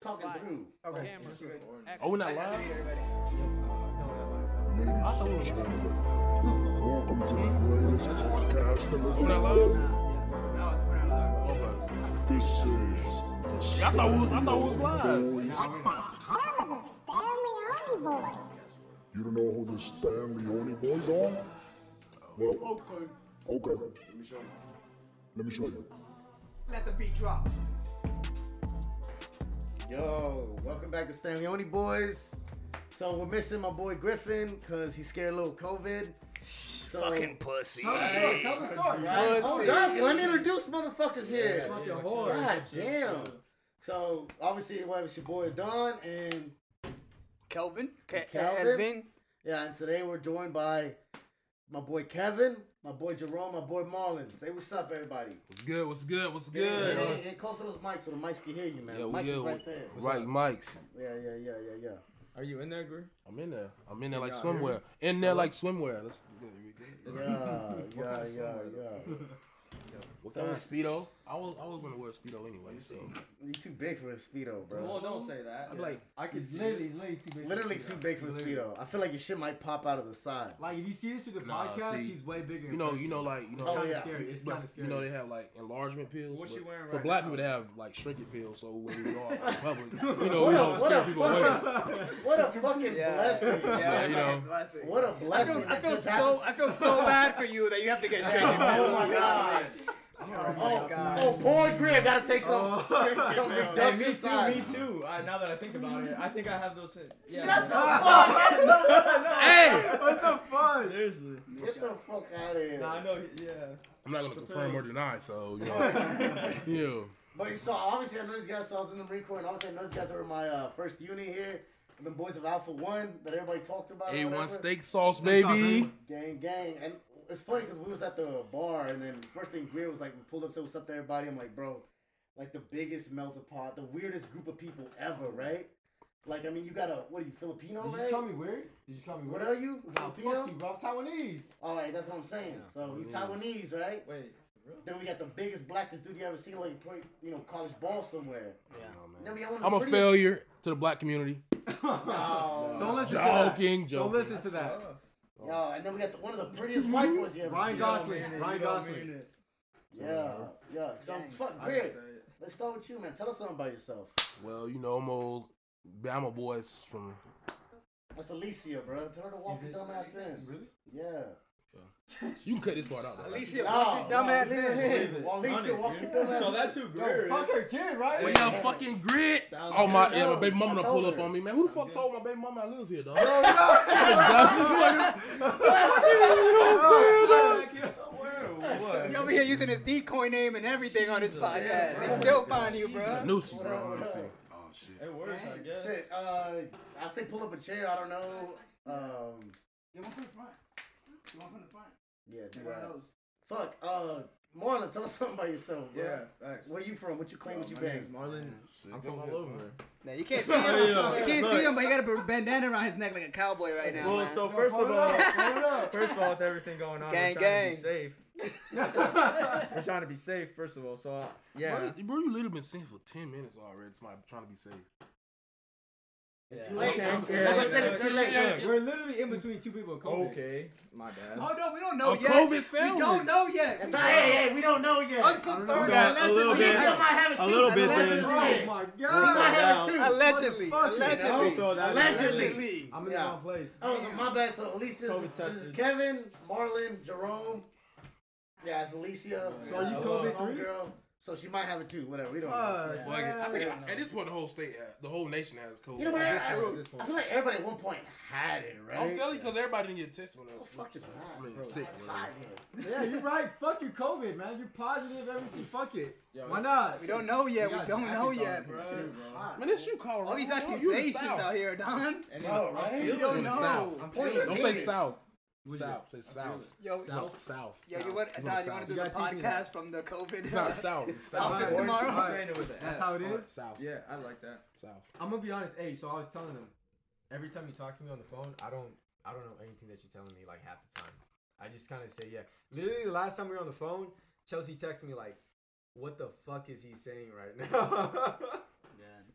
talking through. Okay. Oh, we're not live? Ladies and gentlemen, welcome to the greatest podcast in the Oh, we're not world. live? Okay. This is the I thought we was, I thought we was live. Boys. That was a Stanley Only boy. You don't know who the Stanleyoni Boys are? Well, Okay. okay. Let me show you. Let the beat drop. Yo, welcome back to Stanley Boys. So we're missing my boy Griffin because he's scared a little COVID. So, Fucking pussy. Hey, Tell the story. right, hold Pussy. up, let me introduce motherfuckers here. Fucking whore. God damn. So obviously, well, it's your boy Don, and Kelvin? Ke- Kelvin? Kelvin? yeah, and today we're joined by my boy Kevin, my boy Jerome, my boy Marlon. Say what's up, everybody. What's good? What's good? What's Yeah, good? yeah, yeah, close to those mics so the mics can hear you, man. Yeah, mics good. is right there. What's Right, up? mics. Yeah, yeah, yeah, yeah, yeah. Are you in there, Gre? I'm in there. I'm in there like y'all hear swimwear. In there like swimwear. Let's Yeah, yeah, yeah, yeah. What kind of speedo? I was I was gonna wear a speedo anyway. So You're too big for a speedo, bro. Well, don't say that. I'm like, I could. Literally, literally too big. for Literally the too big for a speedo. I feel like your shit might pop out of the side. Like if you see this through the Nah, podcast, see, he's way bigger. you know, you know, like you know, Oh, kind of yeah. scary. It's kind of scary. you know they have like enlargement pills. What but you wearing for black now? people, they have like shrinkage pills. So when we go out in public, you know, we What a- don't what scare a people away. What a fucking blessing. Yeah, you know. blessing. What a I blessing. I feel so. I feel so bad for you that you have to get straight. Oh my god. Oh, oh, boy, Greer, gotta take some, some Hey, reduction me too, size. me too. I, now that I think about it, I think I have those. Yeah. Shut the fuck Hey, what the fuck? Seriously. Get the fuck out of here. Nah, I know. Yeah. I'm not gonna The confirm or deny. So you know, you. But you saw, obviously, I know these guys. So I was in the Marine Corps, and obviously, I know these guys were my uh, first unit here. The boys of Alpha One that everybody talked about. or A1 steak sauce, baby. Gang, gang. And it's funny because we was at the bar, and then first thing Greer was like, we pulled up, said, what's up to everybody? I'm like, bro, like the biggest melting pot, the weirdest group of people ever, right? Like, I mean, you got a, what are you, Filipino, Did you right? just call me weird? Did you just call me What are you? Nah, Filipino? fuck you, bro. I'm Taiwanese. All right, that's what I'm saying. so he's Taiwanese, right? Wait. for? Then we got the biggest, blackest dude you ever seen, like, play, you know, college ball somewhere. Oh, Then we got one of I'm the a failure to the black community. No. Don't listen to that. Joking, Don't joking. listen to that. Rough. Yo, and then we got the, one of the prettiest mm-hmm. white boys you ever Ryan seen. Gosling. You don't Ryan mean it, you don't Gosling. Yeah, yeah. So, Dang. fuck, I Greer. can say it. Let's start with you, man. Tell us something about yourself. Well, you know, I'm old Bama boys from. That's Alicia, bro. Tell her to walk Is your it- dumb ass in. Really? Yeah. You can cut this part out. Though, right? Alicia, No, walk your dumb no, ass leave her in. in. Believe it. Well, Alicia, walk your dumb ass So in. that too Yo, fuck her kid, right? Well, yeah, fucking grit. Oh my, good. yeah, my baby mama done told pull up on me, man. Who the fuck told my baby mama I live here, dog? somewhere. or What? He over here using his decoy name and everything on his Jesus. podcast. Yeah, they still find you, bro. Nusi, bro. What up, Let me what see. Oh shit. It works, I guess. Shit, uh, I say pull up a chair. I don't know. Um, You want from the front? You want from the front? yeah, do that. those. Fuck. Uh, Marlon, tell us something about yourself, bro. Yeah, facts. Where you from? What you claim? What you My bang? name's Marlon. Shit, I'm from all over. man. Now, you can't see him. Yeah, You can't look. see him, but he got a bandana around his neck like a cowboy right now. Well, man. so first of all, up, hold up. first of all, with everything going on, Gang, we're trying gang. to be safe. we're trying to be safe, first of all. So uh, yeah, Bro, bro, you literally been singing for ten minutes already. It's my trying to be safe. It's too late. Okay, Like yeah, I said, it's too late. yeah. We're literally in between two people with COVID. okay, my bad. Oh no, we don't know A yet. COVID we don't know yet. It's not. Hey, hey, we don't know yet. Unconfirmed. So, a little bit- Alicia might have it a little bit Allegedly. then. Oh my god. might have it too. Allegedly. Motherfucker. Allegedly. We'll throw that in. Allegedly. I'm in Yeah. the wrong place. Oh, so my bad. So Alicia, this, is- this is. Kevin, Marlon, Jerome. Yeah, it's Alicia. So are you COVID three? girl. So she might have it too. Whatever. We don't know. Fuck. Fuck. I think man. at this point the whole state, had- the whole nation has COVID. You know what? At this I, point, I feel like everybody at one point had it, right? I'm telling you, because everybody didn't get tested when they Oh, was fuck this I mask, mean, bro. sick, bro. Yeah, you're right. Fuck your COVID, man. You're positive, everything. Fuck it. Yo, Why not? We don't know yet. You We don't know yet, bro. It's hot. Man, this you Colorado. All these You in the accusations out here, Don. And Bro, right? You in don't the know. South. I'm Point telling Don't say South. What's South. Say South. Yo, South. South. yo, you want From Don? You want to do You the gotta teach me podcast from the COVID? It's not South. It's South. Office tomorrow. I'm alright. saying it with the That's how it is. South. Yeah, I like that. South. I'm gonna be honest. Hey, so I was telling him, every time you talk to me on the phone, I don't, I don't know anything that you're telling me like half the time. I just kind of say yeah. Literally, the last time we were on the phone, Chelsea texted me like, "What the fuck is he saying right now?"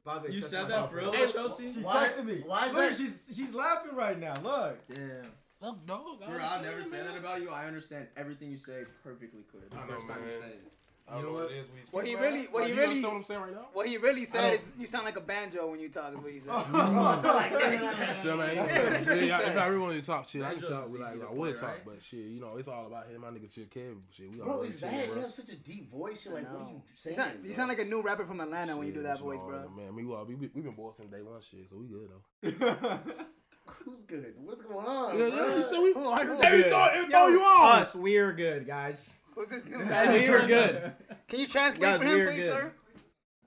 By the way, You said that for real. Chelsea? She Why- texted me. why is Look, that- She's she's laughing right now. Look. Damn. Look, dog. Bro, I never say that about you. I understand everything you say perfectly clear. The I know, first time you say it. I don't You know know what what? it is. when you What he man. really- what Like, he you really- what I'm saying right now? What he really said is, you sound like a banjo when you talk. Is what he said. Shit, man. that's what he If I- if said. I really want to talk shit, I can talk. is Like, easy to I would play, talk, right? but shit, you know, it's all about him. My nigga, shit, Kev, shit. We Bro, all is shit, that? bro. You have such a deep voice. You're like, what are you You saying? sound, you sound like a new rapper from Atlanta when you do that voice, know, bro. Man, we all we, we, we been boys since day one, shit, so we good though. Who's good? What's going on? Yeah, bro? yeah, so we, Who are you? throw, we throw you off. Us, we're good, guys. Who's this new Guys, guy? we are good. Can you translate Guys, for him, please, good. sir?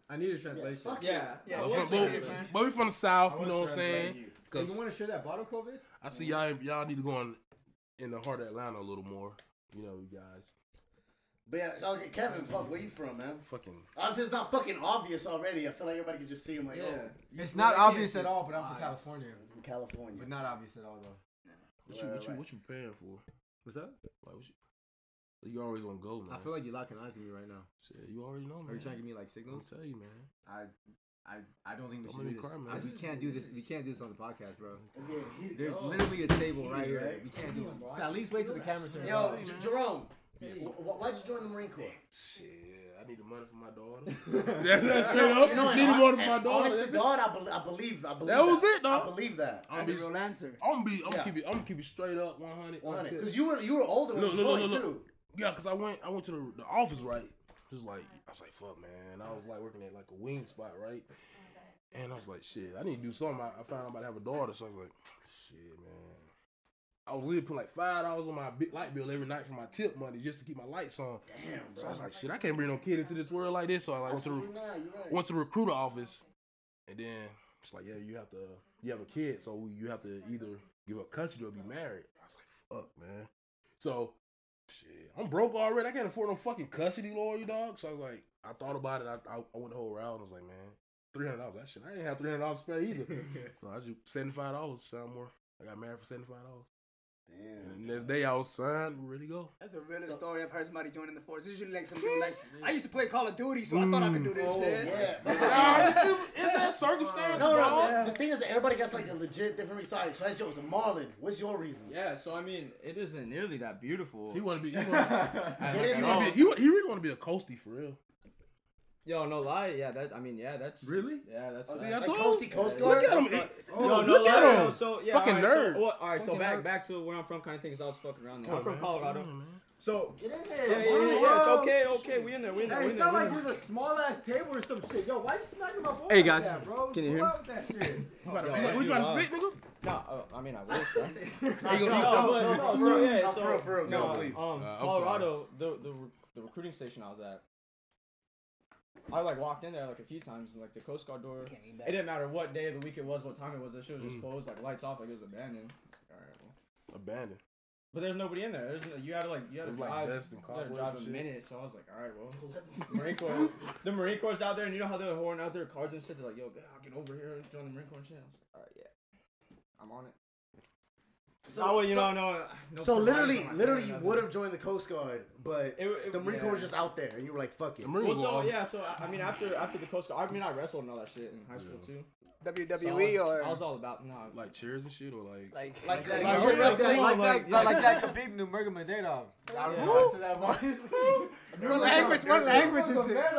I need a translation. fuck Yeah, it. yeah. But, we'll but, say it, but we from the south, you know what I'm saying? blame you. Cause you want to share that bottle, COVID? I see y'all y'all need to go in, in the heart of Atlanta a little more. You know, you guys. But yeah, okay, Kevin, fuck, where you from, man? Fucking Uh, If it's not fucking obvious already, I feel like everybody can just see him like, Yeah. oh, It's not obvious at all, but I'm eyes. from California. I'm from California. But not obvious at all, though. what you Right, what you what you paying for? What's up? Like what you, you always on go, man. I feel like you're locking eyes with me right now. shit, you already know, man. Are you trying to give me like signals? I'm tell you, man. I, I, I don't think we Don't should do this. cry, man. I- we can't do this. We can't do this on the podcast, bro. It's getting heated. There's Oh. literally a table right here. Right? We can't do it. So at least wait till the camera turns Yo. J- Jerome, Yes. wh- wh- why'd you join the Marine Corps? Shit, I need the money for my daughter. that's, that's straight up. You know, need the money for my daughter. Honest to it. God, I, bel I believe, I believe That was it, I believe that. I'm That's a be, real answer. I'm gonna be, I'm Yeah. keep it, I'm gonna keep it straight up 100. 100. 'cause- Because you were you were older when Look, you look, look, look, too. look. Yeah, cause I went, I went to the, the office, right? Just like I was like, fuck, man. I was like working at like a wing spot, right? And I was like, shit, I need to do something. I, I found out I'm about to have a daughter, so I was like, shit, man. I was literally putting like five dollars on my light bill every night for my tip money just to keep my lights on. Damn, bro. So I was like, shit, I can't bring no kid into this world like this. So I like went to the, not. Right. went to the recruiter office, and then it's like, yeah, you have to, you have a kid, so you have to either give up custody or be married. I was like, fuck, man. So, shit, I'm broke already. I can't afford no fucking custody lawyer, dog. So I was like, I thought about it. I, I, I went the whole route. I was like, man, three hundred dollars. That shit, I didn't have three hundred dollars to spare either. so I just seventy five dollars. Sound more. I got married for seventy five dollars. Damn. And the next day I was signed, ready to go. That's a realest story I've heard somebody joining the force. Usually like some dude like I used to play Call of Duty, so I thought I could do this mm. Oh, shit. yeah. Nah, it's, that circumstance, No, bro. no. The, the thing is that everybody gets like a legit different reason. So that's jokes. Marlon, what's your reason? Yeah, so I mean, it isn't nearly that beautiful. He want to be. He, wanna, Get he, in wanna be he, he really want to be a coastie for real. Yo, no lie. Yeah, that. I mean, yeah, that's Really? Yeah, that's. Oh, that- I like told Coastie him. Coast Look at him. Yo, no, look lie, at yo, him. So yeah, Fucking all right, nerd. So, what, all right, so back nerd. back to where I'm from, kind of things I was fucking around. There. I'm Come from man. Colorado. Come on. So Get in there. yeah, bro. yeah, yeah, it's okay, okay. We in there, we in there, Hey, we it in there. sound we like there's a small ass table or some shit. Yo, why you smacking my boy Hey, like guys. that, bro? Can you hear Chill me? out that shit. You about to, Yo, you, trying to too spit, nigga? No, uh, I mean I wish. So. Hey, yo, no, yo, but, yo, no, for so real. yeah, No, so for real, for real, no, no, please. Uh, Um, I'm Colorado, the the re- the recruiting station I was at. I like walked in there like a few times, and like the Coast Guard door. It didn't matter what day of the week it was, what time it was. That shit was just Mm. closed, like lights off, like it was abandoned. It's like, all right, well. Abandoned. But there's nobody in there. There's you had to like you had to It was like drive, dust and you had to drive and a shit. minute. So I was like, all right, well, Marine Corps, the Marine Corps out there, and you know how they're horning out their cards and shit. They're like, yo, I'll get over here join the Marine Corps and shit. I was like, all right, yeah, I'm on it. So, oh, well, you so, know, no. no so literally, literally, you would have joined the Coast Guard, but It- it- the Marine Corps was just out there, and you were like, "Fuck it." The Marine Well, so Corps. yeah, so I- I mean, after after the Coast Guard, I mean, I wrestled and all that shit in high school too. WWE So I was, or I was all about no. Like cheers and shit, or like. like Like- like, like- like, like- wrestling? like- like, like- like that Khabib Nurmagomedov. I don't know Yeah. how to say that voice. What language? What language is this?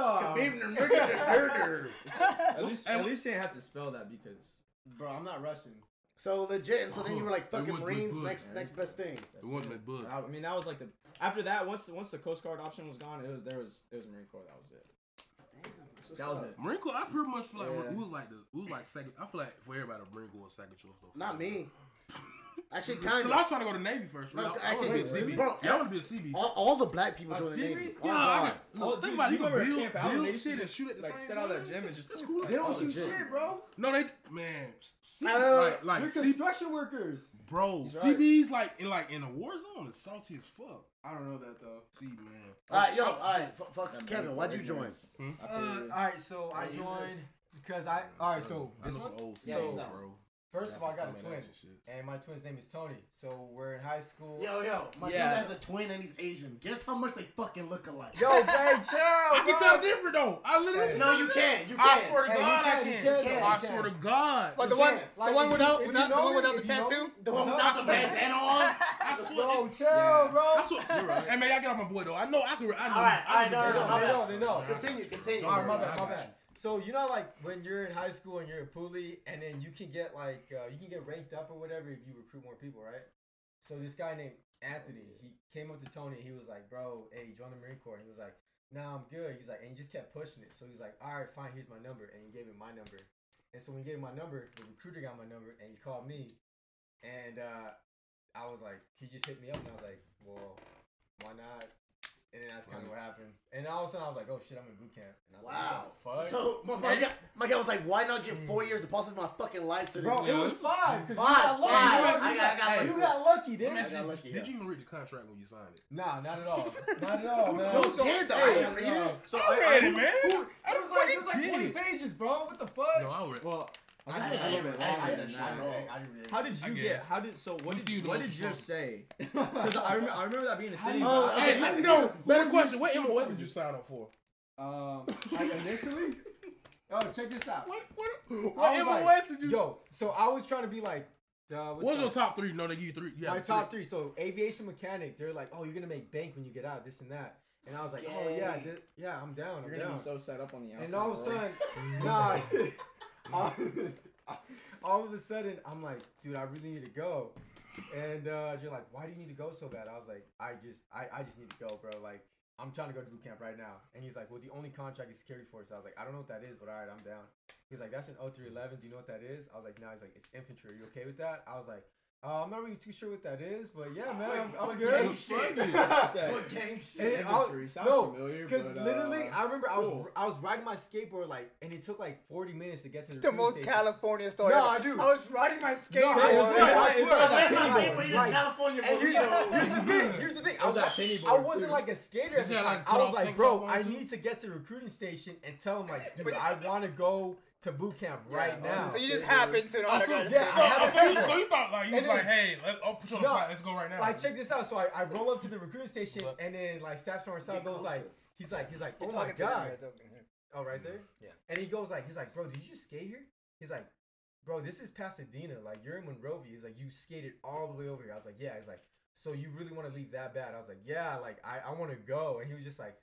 At least at least you didn't have to spell that because Bro, I'm not Russian. So legit, and so then you were like, "Fucking Marines, next man. next best thing." It wasn't that book. I, I mean that was like the after that once once the Coast Guard option was gone, it was there was it was Marine Corps. That was it. That's That was up. it. Marine Corps, I pretty much feel like Yeah. we was like the we was like second. I feel like for everybody, Marine Corps was second choice though. Not me. Actually, kind Cause of. I was trying to go to Navy first. Right? No, I, I actually, want to be a Seabee. bro, yeah, I want to be a Seabee. All, all the black people A joined the Navy. Yeah, Oh, I can, look, Oh, think about it. you You can build, Camp Allen? They build used to shit and shoot at the like, same set out that time. gym and just- it's cool. They don't shoot legit. shit, bro. No, they man, C, I know. like like They're C, construction workers. bro, right. Seabees like in like in a war zone is salty as fuck. I don't know that though. See, man. All right, yo, all right, f- fuck, Kevin, why'd you join? ignorance. Hmm? I Uh, feel all you. right, so I joined because I. All right, so this one. old Yeah, Seabees, use bro. First of all, I got a twin, and my twin's name is Tony. So we're in high school. Yo, yo, my Yeah. dude has a twin and he's Asian. Guess how much they fucking look alike? Yo, hey, chill. I can bro. tell different though. I literally. Hey. No, you can't. You can't. swear to Hey, you God, I can, you can. can, you I can. swear to God. But the one, can't. the one if without, you- if without you the know one me, without the if you know tattoo. The one without the bandana on. I swear. Yo, chill, Yeah. bro. I swear. You're right. Hey man, y'all get off my boy though. I know I can. I know. All right, I all right, can no, do no, no, this. know, my they know, they know. Continue, continue. All right, my bad, my bad. So you know, like when you're in high school and you're a poolee, and then you can get like uh, you can get ranked up or whatever if you recruit more people, right? So this guy named Anthony, he came up to Tony. He was like, "Bro, hey, join the Marine Corps." He was like, "Nah, I'm good." He's like, and he just kept pushing it. So he's like, "All right, fine. Here's my number," and he gave him my number. And so when he gave him my number, the recruiter got my number, and he called me, and uh, I was like, he just hit me up, and I was like, "Well, why not?" And then that's kind of what happened. And all of a sudden, I was like, "Oh shit, I'm in boot camp." And I was Wow. like, what the fuck? So my, my, guy, my guy was like, "Why not give four mm. years of possibly my fucking life to this?" Bro, it was five. Cause Five, you got lucky. five. You got- I got- I got you lucky. got lucky, Let dude. me ask got you, lucky, Did yeah. you even read the contract when you signed it? Nah, not at all. Not at all, man. Yo, So- kid, though, I didn't read it. So I read it, man. It was like it was like 20 pages, bro. What the fuck? No, I read. well, I I think it was a little bit longer than that that. shit at all. I didn't read How did you get? How did so? What did you, the what did yours response. say? Because I remember, I remember that being a thing. Oh, but I- okay. Hey, no. Better question. What MOS did you sign up for? Um, like initially. Oh, check this out. What? What? What was MOS like, did you? Yo, so I was trying to be like, uh, what's What's your top three? No, they give you three. You My have top three. So aviation mechanic, they're like, oh, you're gonna make bank when you get out, this and that. And I was like, oh yeah, Yay. yeah, I'm down. I'm You're gonna down. be so set up on the outside. And all of a sudden, nah. all, of a sudden, I'm like, dude, I really need to go. And uh, you're like, why do you need to go so bad? I was like, I just, I, I just need to go, bro. Like, I'm trying to go to boot camp right now. And he's like, well, the only contract is security force. I was like, I don't know what that is, but all right, I'm down. He's like, that's an 0311. Do you know what that is? I was like, no. He's like, it's infantry. Are you okay with that? I was like, uh, I'm not really too sure what that is, but yeah, man, I'm, I'm What good. gang shit? What gang shit? And I was- Infantry sounds no, familiar, Because but, uh, literally, I remember I was cool. I was riding my skateboard like, and it took like 40 minutes to get to the, The most station. California story. No. I do. I was riding my skateboard. I swear, I It swear. I at left Penny my skateboard in Like- California And here's, here's the thing. Here's the thing. I was, was like, I wasn't too. like a skater at the time. I was like, bro, I need to get to the recruiting station and tell them like, dude, I want to go to boot camp right Yeah, now. So you just happened to know oh, how to so, yeah, so, I had a so, you, so you thought like you And was like, hey, let, I'll put you on the No. flight. Let's go right now. Like, check this out. So I, I roll up to the recruiting station, and then like Staff Sergeant Marcel Get goes closer. like, he's like, he's like, You're oh my talking god. you're talking here. Oh, right there. Mm-hmm. Yeah. And he goes like, he's like, bro, did you just skate here? He's like, bro, this is Pasadena. Like you're in Monrovia. He's like, you skated all the way over here. I was like, yeah. He's like, so you really want to leave that bad? I was like, yeah. Like I, I want to go. And he was just like,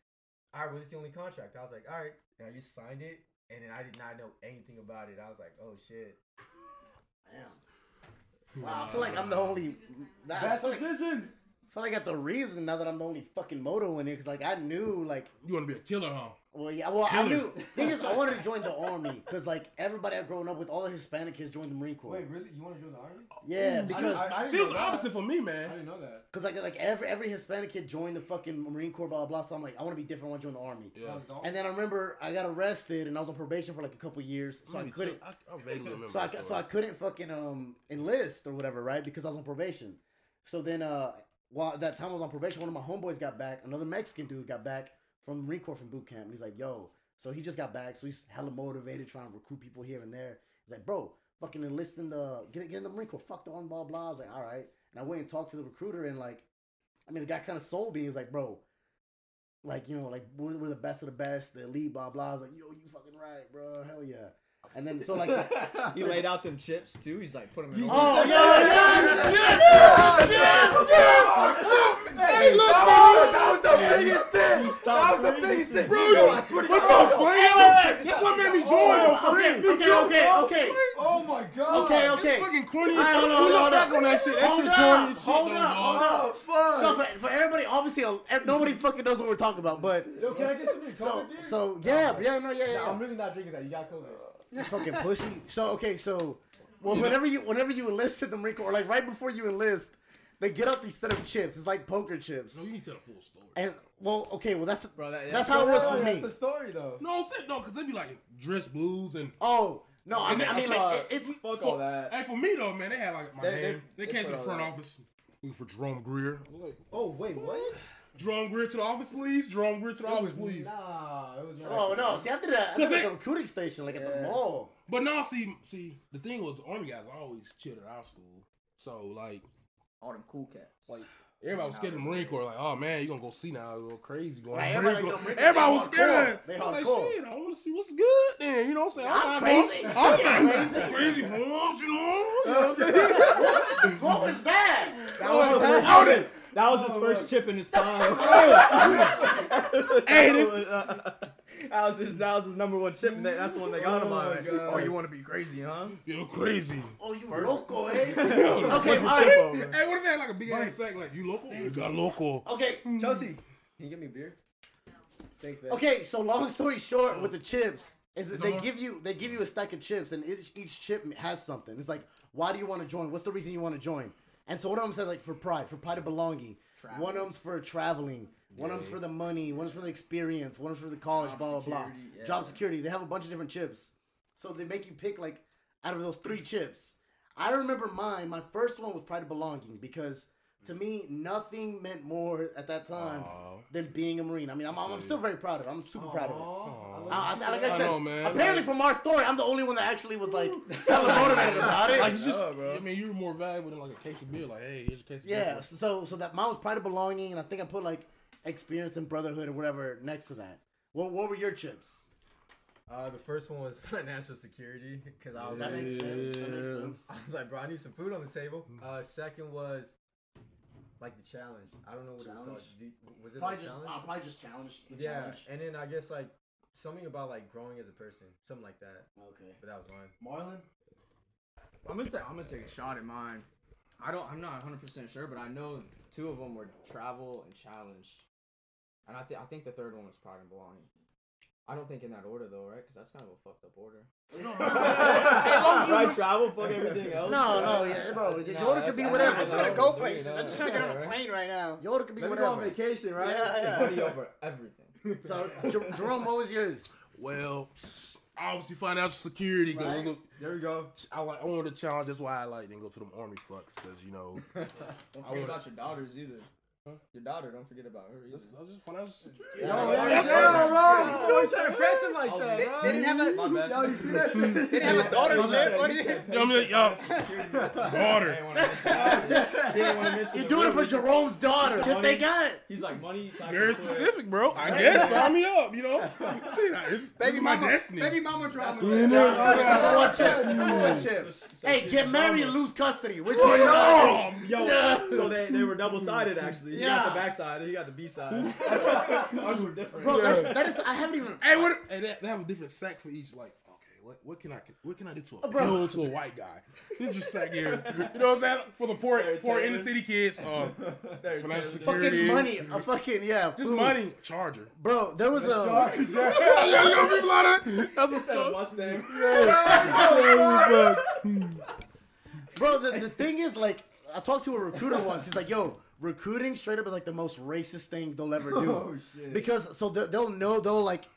all right, well, this is the only contract. I was like, all right. And I just signed it. And then I did not know anything about it. I was like, oh shit. Damn. Wow, I feel like I'm the only. I Best like, decision. Feel like I got the reason now that I'm the only fucking moto in here because like I knew like you want to be a killer, huh? well yeah well I knew thing is I wanted to join the army because like everybody I've grown up with all the Hispanic kids joined the Marine Corps. Wait, really? You want to join the army? Yeah, I because didn't- I- I didn't See, it was know the opposite for me, man. I didn't know that. Cause like like every every Hispanic kid joined the fucking Marine Corps, blah blah. blah. So I'm like, I want to be different. I want to join the army. Yeah. That was the- And then I remember I got arrested and I was on probation for like a couple years, so I couldn't. too. I, I vaguely remember. So I that so I couldn't fucking um enlist or whatever, right? Because I was on probation. So then uh while that time I was on probation, one of my homeboys got back. Another Mexican dude got back from Marine Corps from boot camp. And he's like, yo. So he just got back. So he's hella motivated, trying to recruit people here and there. He's like, bro, fucking enlist in the get get in the Marine Corps. Fuck the army, blah blah. I was like, all right. And I went and talked to the recruiter and like, I mean, the guy kind of sold me. He's like, bro, like you know, like we're, we're the best of the best, the elite, blah blah. I was like, yo, you fucking right, bro. Hell yeah. And then so like. He laid out them chips too. He's like, put them in. Oh, yeah, yeah, Hey, look, bro, that was the biggest thing. That was the biggest thing. Bro, Yo, I swear to what's God. my friend? Check this That's what made me join, Oh, though, for real. okay, okay, okay. Oh my god. Okay, okay. It's fucking corny as shit. hold on, hold on, on that shit? That shit corny as shit, hold up, hold up. fuck. So for, for everybody, obviously, uh, nobody fucking knows what we're talking about, but Yo, can I get some of so so yeah, yeah, no, yeah, yeah. I'm really not drinking that. You got COVID. You fucking pussy. So okay, so well, whenever you whenever you enlist in the Marine Corps, or like right before you enlist, they get up these set of chips. It's like poker chips. No, you need to tell the full story. And well, okay, well that's Bro, that, that's how it was No, for that's me. the story though. No, I'm saying no, because they'd be like dress blues and. Oh no, I mean, I mean, like it, it's fuck for- all that. Hey, for me though, man, they had like my They- name. they- They, they came to the front that. office looking for Jerome Greer. I like, Oh wait, what? Jerome Greer to the office, please. Jerome Greer to the It office, was please. Nah, it was. not. Oh no! See, I did that. I did Cause like they- a recruiting station, like at the mall. But no, see, see, the thing was, army guys always chilled at our school. So like, All them cool cats. like everybody was scared of the Marine Corps. Like, oh man, you gonna go see now, go crazy, going. Right, to everybody Marine Corps. the everybody was scared. hardcore. They I'm like, hardcore. shit, I want to see what's good. Then you know what I'm saying? I'm not crazy. going- I'm I'm not crazy. crazy. Moms, you know what I'm saying? what was that? That was, the first That was his oh, first chip in his spine. Hey, this- was, that was his. That was his number one chip. That's the one they got him Oh on. my Like, oh, you want to be crazy, huh? You're crazy. Oh, you loco, eh? okay, Okay, all right. Hey, what if they had like a big ass sack? Like you local? You got local. Okay, Chelsea, can you get me a beer? Thanks, man. okay. So long story short, with the chips, is that Is they more? give you they give you a stack of chips, and each, each chip has something. It's like, why do you want to join? What's the reason you want to join? And so one of them said like for pride, for pride of belonging. One of them's for traveling. One of them's for the money. One's for the experience. One's for the college. Job blah blah blah. yeah. Job security. They have a bunch of different chips, so they make you pick like out of those three chips. I remember mine. My first one was pride of belonging because to me nothing meant more at that time Aw. than being a marine. I mean, I'm, I'm still very proud of it. I'm super proud of it. Aw, I, I, like I I said, know, man. apparently Like- from our story, I'm the only one that actually was like hella motivated about it. Like you just, Oh, bro. I mean, you're more valuable than like a case of beer. Like, hey, here's a case of beer. Yeah, so so that mine was pride of belonging, and I think I put like experience and brotherhood or whatever next to that. What what were your chips? Uh, the first one was financial security because I was That like, makes sense. That makes sense. I was like, bro, I need some food on the table. Uh, second was like the challenge. I don't know what Challenge? it was called. Do- Was it Probably like just challenge? I'll probably just challenge. The yeah, challenge. and then I guess like something about like growing as a person, something like that. Okay. But that was mine. Marlon. I'm gonna take. I'm gonna take a shot at mine. I don't. I'm not 100 percent sure, but I know two of them were travel and challenge, and I think I think the third one was pride and belonging. I don't think in that order though, right? Because that's kind of a fucked up order. right, travel, fuck everything else. No, no, yeah, bro. Your Nah, order could be that's whatever. I'm just No, want to go places. I'm just trying to get on a plane right now. Your order could be Let me go on vacation, right? Yeah, yeah. Money over everything. So Jerome, what was yours? Well, obviously financial security. Cause Right. it was There we go. a- I like I wanted to challenge. That's why I like didn't go to them army fucks because you know Don't I forget would- about your daughters either. Your daughter, don't forget about her either. that's, that's just financial security. Yo, Yo, yeah, yeah. bro. You trying to press him like Oh, that, they- bro? They didn't have a. My bad. Yo, you see that shit? They didn't have a daughter My yet. bad. You is said it? Yeah, I mean, y'all- Daughter. Daughter. He didn't want to mention You're doing it for. Jerome's daughter. It's Shit they got. He's like money. It's very specific, bro. I guess sign me up. You know, it's, Baby my destiny. baby mama drama. Number one chip. Number one chip. Hey, get married and lose custody. Which one? Yo, so they, they were double sided actually. He got Yeah. the backside. he got the B side. Ours were different. Bro, that is, that is. I haven't even. Hey, what? Hey, they, they have a different sack for each. Like, okay, what, what can I what can I do to Uh, bro. appeal to a white guy? This just sack here. You know what I'm saying? For the poor, There, poor inner city kids. Uh, financial security. Fucking money. A fucking yeah. just food. money. Charger. Bro, there was a. you know people out there? That's He what's said a up. Mustang. Bro, the, the thing is, like, I talked to a recruiter once. He's like, yo, recruiting straight up is like the most racist thing they'll ever oh, do. Oh. Because so they- they'll know they'll like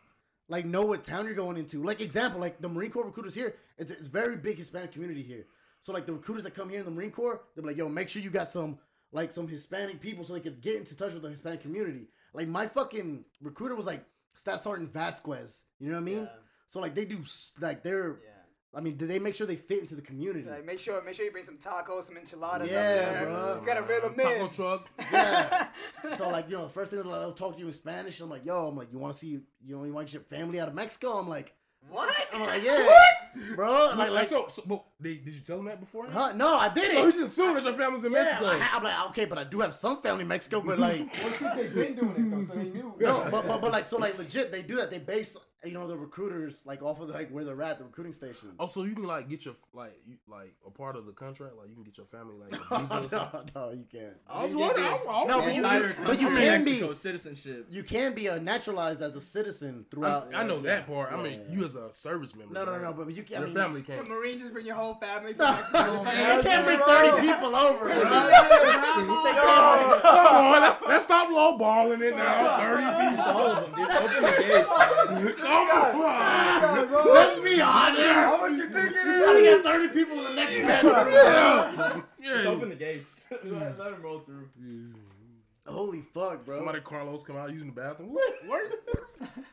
like know what town you're going into. Like example, like the Marine Corps recruiters here, it's, it's very big Hispanic community here. So like the recruiters that come here in the Marine Corps, they're like, yo, make sure you got some like some Hispanic people so they could get into touch with the Hispanic community. Like my fucking recruiter was like Staff Sergeant Vasquez. You know what I mean? Yeah. So like they do like they're. Yeah. I mean, do they make sure they fit into the community? Like, make sure, make sure you bring some tacos, some enchiladas Yeah, up there. bro. You gotta reel them Taco in. truck. Yeah. so like you know, the first thing they'll talk to you in Spanish. I'm like, yo, I'm like, you want to see, you know, you want your family out of Mexico? I'm like, What? I'm like, yeah, what? bro. Like, like, so, so but they, did you tell them that before? huh? No, I didn't. So it. he's just assuming that your family's in Yeah, Mexico. I, am like, okay, but I do have some family in Mexico, but like, Well, since they've been doing it though, so they knew. no, but, but but like, so like, legit, they do that. They base, you know, the recruiters like off of like where they're at, the recruiting station. Oh, so you can like get your like you like a part of the contract, like you can get your family like a visa or no, something. no, you can't. I was wondering. I, I, No, I, but you- Entire but you country can be- Mexico citizenship. You can be a naturalized as a citizen throughout. I, I know uh, that part. I Yeah, mean, yeah. you as a service member. No, no, right? no, but you can. I Your mean, family The can't. Marine just bring your whole family from No, Mexico. you can't bring thirty people over. bro. Come on, let's let's stop lowballing it now. Thirty It's all of them, dude. Open the gates. man. people. Come on. Let's be honest. How much you think it You is? gotta get 30 people in the next bedroom. Yeah. Just Yeah. open the gates. let, let them roll through. Holy fuck, bro. Somebody Carlos come out using the bathroom. What? Where?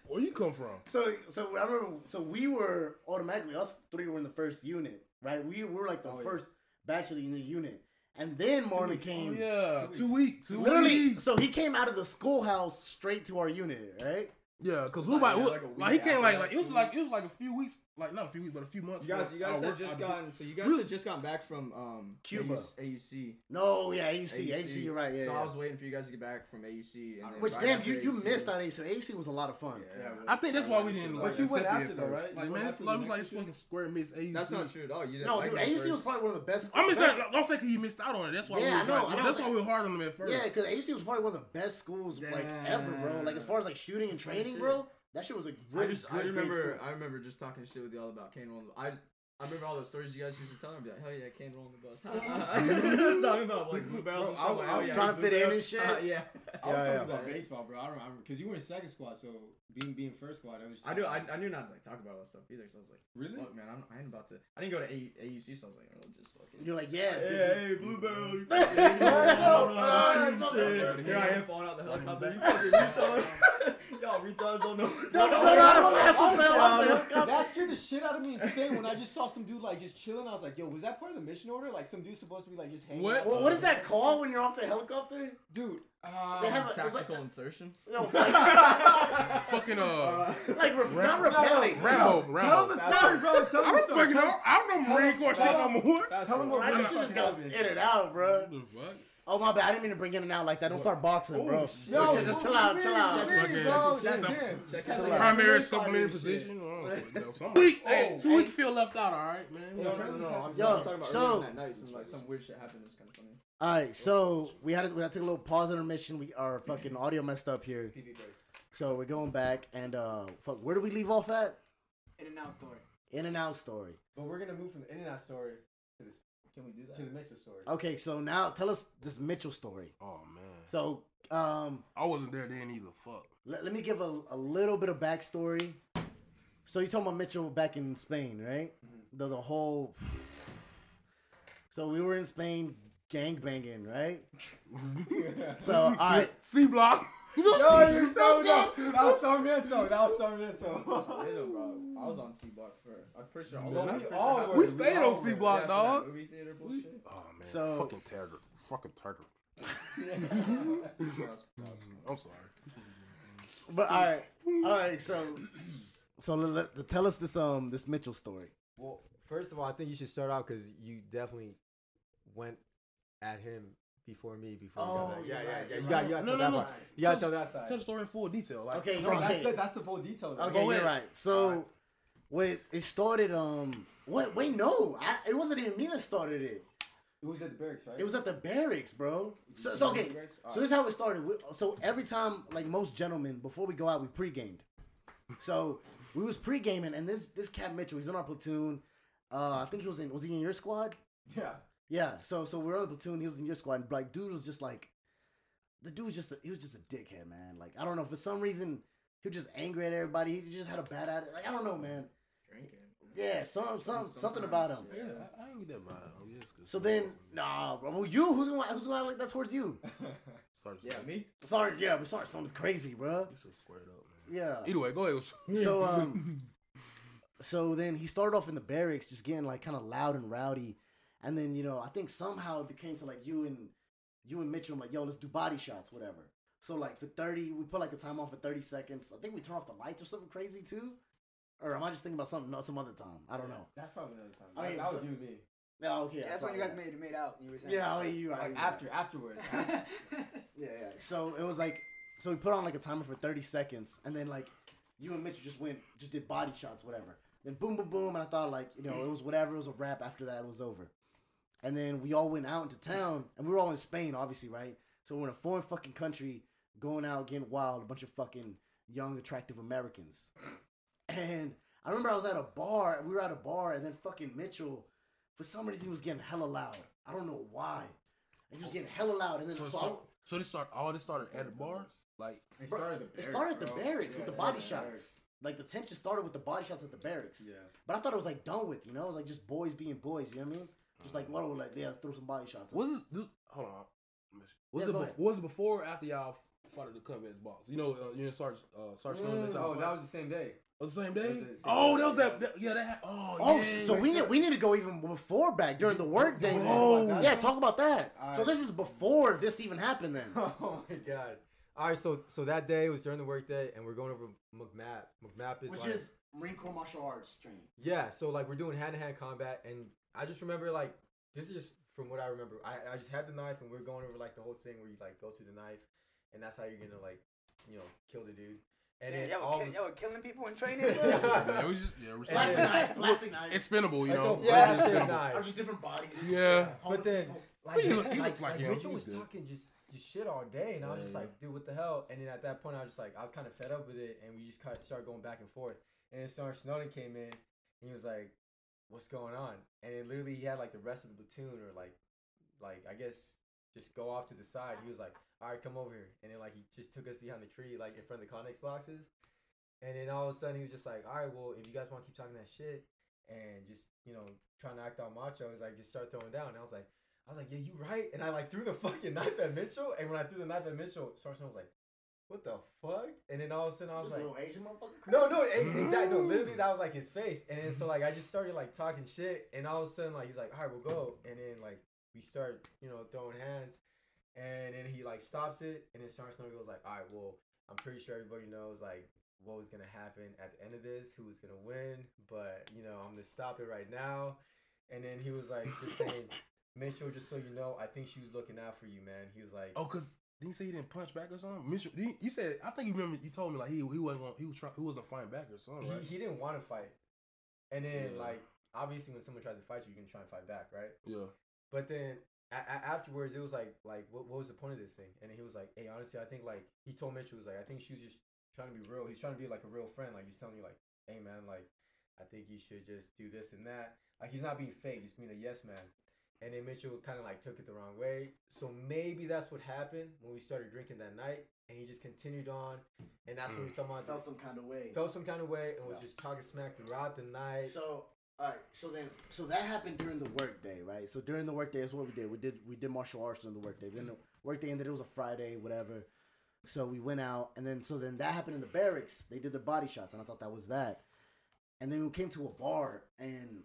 Where you come from? So, so I remember. So we were automatically us three were in the first unit, right? We were like the Oh, yeah. first batch of the unit, and then Marlon Oh came. yeah, two weeks. Two Literally, weeks. so he came out of the schoolhouse straight to our unit, right? Yeah, cause Like, like, like, like a week like he came like like it was like it was like a few weeks, like not a few weeks, but a few months. You guys, you guys I had worked- just I- gotten. So you guys Really? had just gotten back from um Cuba. AUC. No, yeah, AUC, AUC, you're right, yeah. So yeah. I was waiting for you guys to get back from AUC. And Which right damn, you you AUC missed on AC. AUC was a lot of fun. Yeah. I think that's why we didn't. But you went accept after though, right? Like man, went was like, the it's like this fucking square miss AUC. That's not true at all. You didn't. No, dude, AUC was first. probably one of the best. I'm saying, don't say 'cause you missed out on it. That's why. Yeah, we I know, like- I know. That's why we were hard on them at first. Yeah, because AUC was probably one of the best schools like ever, bro. Like as far as like shooting and training, bro. That shit was a I really just good. I remember. I remember just talking shit with y'all about Kane. I I remember all the stories you guys used to tell me. Be like, hell yeah, Kane rolling the bus. talking about like blue barrels and Bro, stuff. I- Like, I hell yeah, trying to fit in and shit. Uh, yeah. I was Yeah, talking yeah. about baseball, bro. I don't remember because you were in second squad, so being being first squad, I was. Just I knew I, I knew not to like talk about all that stuff either. So I was like, Really? Fuck, man, I'm, I ain't about to. I didn't go to A, AUC, so I was like, oh, just fucking. You're like, yeah, dude, Hey, just- hey, blue barrel. you Yeah, fucking- you don't know how to yeah, shoot yeah, shit. yeah. Here I am falling out the helicopter. You fucking retard. Y'all retards don't know. what's Don't up. know how to fast one, man. Yeah, What the I helicopter? That scared the shit out of me in Spain when I just saw some dude like just chilling. I was like, "Yo, was that part of the mission order? Like some dude supposed to be like just hanging?" What? out? Well, what is that called when you're off the helicopter? dude? Uh, They have a, Tactical like, insertion. no, like, fucking uh, like re- not repelling. Rambo, Tell Rambo. him the story, bro. Tell I him the don't story. fucking know. I don't know Marine Corps shit no more. Tell him what I really just fucking just goes in and out, bro. What? Oh my bad, I didn't mean to bring in and out like that. Don't start boxing, bro. Yo, Shit, just chill out, chill out. What do you mean, bro? Check That's it. Check That's it. Primary He's supplementary shit. position. Oh, Some week, hey, two hey. week feel left out. All right, man. No, no, no, no. I'm, Yo, talking about so- that night. Some like some weird shit happened. It was kind of funny. All right, so we had to, we had to take a little pause intermission. We our fucking audio messed up here, so we're going back and uh, fuck, where do we leave off at? In and out story. In and out story. But we're gonna move from the in and out story to this Can we do that? to the Mitchell story. Okay, so now tell us this Mitchell story. Oh man, So um, I wasn't there then either. Fuck. let, let me give a, a little bit of backstory. So you talking about Mitchell back in Spain, right? Mm-hmm. The the whole. So we were in Spain, gang banging, right? so all right, C block. Yo, you're so dumb. That was Sarmiento. That was Sarmiento. Yeah, bro. I was on C block for. I'm pretty sure. Man, I'm we pretty all were. We We stayed on C block, Yeah, dog. Movie theater bullshit. Oh man, So- fucking Tiger, fucking Taggart. That's- that's- I'm sorry. but all right, all right. So so let, let- tell us this um this Mitchell story. Well, first of all, I think you should start out because you definitely went at him before me. Before you Oh, got back. yeah, yeah, yeah. you're got, you got to No, tell no, that no. part. You got to Tell- tell that side. Tell the story in full detail. Like, Okay, No, okay. that's the, that's the full detail. Okay, Go you're ahead. right. So, wait, it started. Um, wait, wait, no, I, it wasn't even me that started it. It was at the barracks, right? It was at the barracks, bro. So, so okay, so this is how it started. We- So every time, like most gentlemen, before we go out, we pre-gamed. So we was pre-gaming, and this this cat Mitchell, he's in our platoon. Uh, I think he was in. Was he in your squad? Yeah. Yeah. So so we're on the platoon. He was in your squad. And like, dude was just like, the dude was just a, he was just a dickhead, man. Like I don't know for some reason he was just angry at everybody. He just had a bad attitude. Like I don't know, man. Drinking. Yeah, some some something about him. Yeah, I, I didn't get that mad. Yeah. So then, nah, bro. Well, you who's gonna who's gonna act like that towards you? Sorry, Yeah, me. Sorry, yeah, but sorry, Stone is crazy, bro. You should square it up, man. Yeah. Either way, go ahead. So um, so then he started off in the barracks, just getting like kind of loud and rowdy, and then you know I think somehow it became to like you and you and Mitchell. I'm like, yo, let's do body shots, whatever. So like for thirty, we put like a time on for thirty seconds. I think we turn off the lights or something crazy too. Or am I just thinking about something no, some other time? I don't know. That's probably another time. I I mean, that was so- you and me. Yeah, okay. Yeah, that's when you guys made made out. You were saying. Yeah, oh, you right. Like you right. after, afterwards. Yeah, yeah. So it was like, so we put on like a timer for 30 seconds, and then like you and Mitchell just went, just did body shots, whatever. Then boom, boom, boom, and I thought like, you know, it was whatever, it was a wrap. After that, it was over. And then we all went out into town, and we were all in Spain, obviously, right? So we're in a foreign fucking country, going out, getting wild, a bunch of fucking young, attractive Americans. And I remember I was at a bar, we were at a bar, and then fucking Mitchell, for some reason, he was getting hella loud. I don't know why. And he was getting hella loud, and then So, so I- start, so this start. All this started at the bars. Like, It started at the It barracks. started at the bro. barracks Yeah, with the body started at the shots. Like the tension started with the body shots at the barracks. barracks. Yeah. But I thought it was like done with, you know? It was like just boys being boys, you know what I mean? Just like, whoa, like, yeah, let's throw some body shots. what's this? this hold on. Was Yeah, it go bef- ahead. was it before or after y'all started to come as boss? You know, uh, you know, Sarge, uh, Sarge Snow Mm. that Oh, fight? that was the same day. Was the same That day? was the same oh, day. that was that. that- yeah, that. Oh, Oh, yeah. so we need we need to go even before back during the work day. Oh. yeah, talk about that. All So this is before this even happened. Then Oh my god. All right, so so that day was during the workday, and we're going over MCMAP. MCMAP is which like, is Marine Corps martial arts training. yeah. So like we're doing hand to hand combat, and I just remember like this is just from what I remember. I, I just had the knife, and we are going over like the whole thing where you like go to the knife, and that's how you're gonna like you know kill the dude. And Yeah, then y'all, all were, of y'all were killing people in training. Yeah, we just yeah, we're Plastic knife, plastic knife. It's spinnable, you know. a Yeah, it's plastic spinnable. knife. Are just different bodies. Yeah. But then, oh, oh. like, He look- he like, looks like like him. Mitchell He was was talking just just shit all day, and I was Yeah, just yeah. like, dude, what the hell? And then at that point, I was just like, I was kind of fed up with it, and we just kind of started going back and forth. And then Sergeant Snowden came in, and he was like, "What's going on?" And then literally, he had like the rest of the platoon, or like, like I guess, just go off to the side. He was like, "All right, come over here," and then like he just took us behind the tree, like in front of the Connex boxes. And then all of a sudden, he was just like, "All right, well, if you guys want to keep talking that shit." and just you know trying to act all macho. He's like just start throwing down. And I was like, I was like, yeah, you right. And I like threw the fucking knife at Mitchell. And when I threw the knife at Mitchell, Sarson was like, what the fuck? And then all of a sudden I was This like, Asian motherfucker. no, no, exactly. No, literally that was like his face. And then so mm-hmm. like I just started like talking shit. And all of a sudden like he's like, all right, we'll go. And then like we start you know throwing hands. And then he like stops it. And then Sarson goes like, all right, well, I'm pretty sure everybody knows like what was gonna happen at the end of this, who was gonna win, but you know, I'm gonna stop it right now. And then he was like just saying, Mitchell, just so you know, I think she was looking out for you, man. He was like, Oh, cause didn't you say he didn't punch back or something? Mitchell, didn't- you said I think you remember you told me like he he wasn't gonna, he was trying he wasn't fighting back or something, right? he, he didn't want to fight. And then Yeah. like obviously when someone tries to fight you, you can try and fight back, right? yeah. But then a- a- afterwards, it was like, like, what, what was the point of this thing? And he was like, hey, honestly, I think like he told Mitchell he was like, I think she was just trying to be real. He's trying to be like a real friend, like he's telling you like, hey man, like I think you should just do this and that. Like he's not being fake, he's being a yes man. And then Mitchell kind of like took it the wrong way. So maybe that's what happened when we started drinking that night, and he just continued on, and that's when we hmm. talking I about felt some kind of way. felt some kind of way and was just talking smack throughout the night. So all right, so then so that happened during the workday, right? So during the workday is what we did. We did we did martial arts during the workday. Then the workday ended. It was a Friday, whatever. So we went out, and then so then that happened in the barracks. They did the body shots, and I thought that was that. And then we came to a bar, and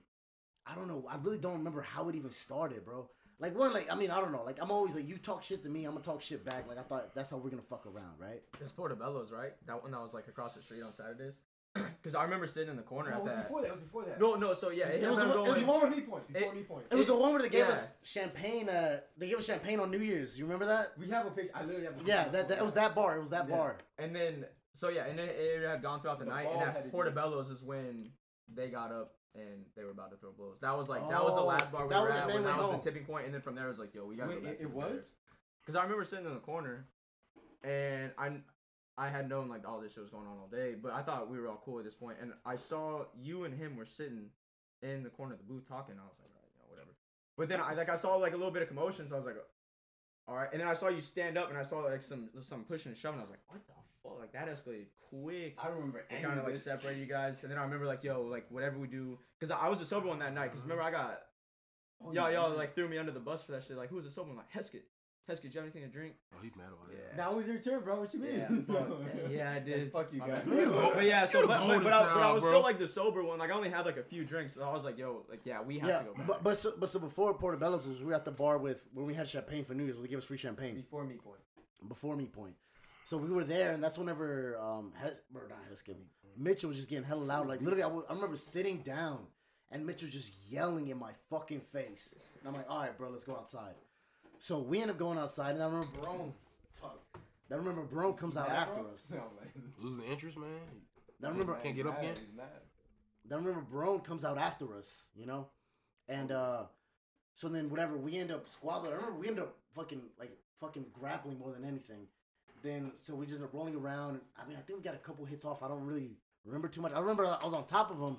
I don't know. I really don't remember how it even started, bro. Like one, like I mean, I don't know. Like I'm always like, you talk shit to me, I'm gonna talk shit back. Like I thought that's how we're gonna fuck around, right? It's Portobello's, right? That one that was like across the street on Saturdays. Because I remember sitting in the corner No, at it was that. before that. It was before that. No, no. So yeah, it, It was was the one- it was the one before me point. Before It- me point. It was the one where they gave Yeah. us champagne. Uh, they gave us champagne on New Year's. You remember that? We have a picture. I literally have the Yeah, that, that it was that bar. It was that Yeah. bar. And then so yeah, and then it had gone throughout the, The night. And had to at Portobello's is when they got up and they were about to throw blows. That was like that was the Oh, last bar we that were was- at. and When that was home. the tipping point, and then from there it was like, yo, we gotta Wait, go back it, to it the was? Because I remember sitting in the corner, and I I had known like all this shit was going on all day, but I thought we were all cool at this point. and I saw you and him were sitting in the corner of the booth talking. I was like, all right, you know, whatever. But then I like I saw like a little bit of commotion, so I was like, all right. And then I saw you stand up, and I saw like some some pushing and shoving. I was like, what the fuck? Like that escalated quick. I remember It kind of of like this. separated you guys, and then I remember like, yo, like whatever we do, because I was a sober one that night. Because remember I got Oh, y'all you y'all like threw me under the bus for that shit. Like who was a sober one? Like Heskett. Heskett, do you have anything to drink? Oh, he's mad about it. Yeah. Now it was your turn, bro. What you mean? Yeah, yeah, I did. Fuck you guys. bad. You the- But yeah, so but, but, but, I, but I was bro. still like the sober one. Like I only had like a few drinks, but I was like, yo, like yeah, we have Yeah, to go back. but but so, but so before Portobello's was we were at the bar with when we had champagne for New Year's. Well, they gave us free champagne Before me point. before me point. So we were there, and that's whenever um Hes- or not Heskett, Mitchell was just getting hella loud. Like literally, I wa- I remember sitting down and Mitchell just yelling in my fucking face. And I'm like, all right, bro, let's go outside. So we end up going outside, and I remember Brone, fuck. I remember Brone comes out after us. No, man. Losing interest, man. I remember Can't get up again. He's mad. Then remember Barone comes out after us, you know? And uh so then whatever, we end up squabbling. I remember we end up fucking like fucking grappling more than anything. Then so we just rolling around. I mean I think we got a couple hits off. I don't really remember too much. I remember I was on top of him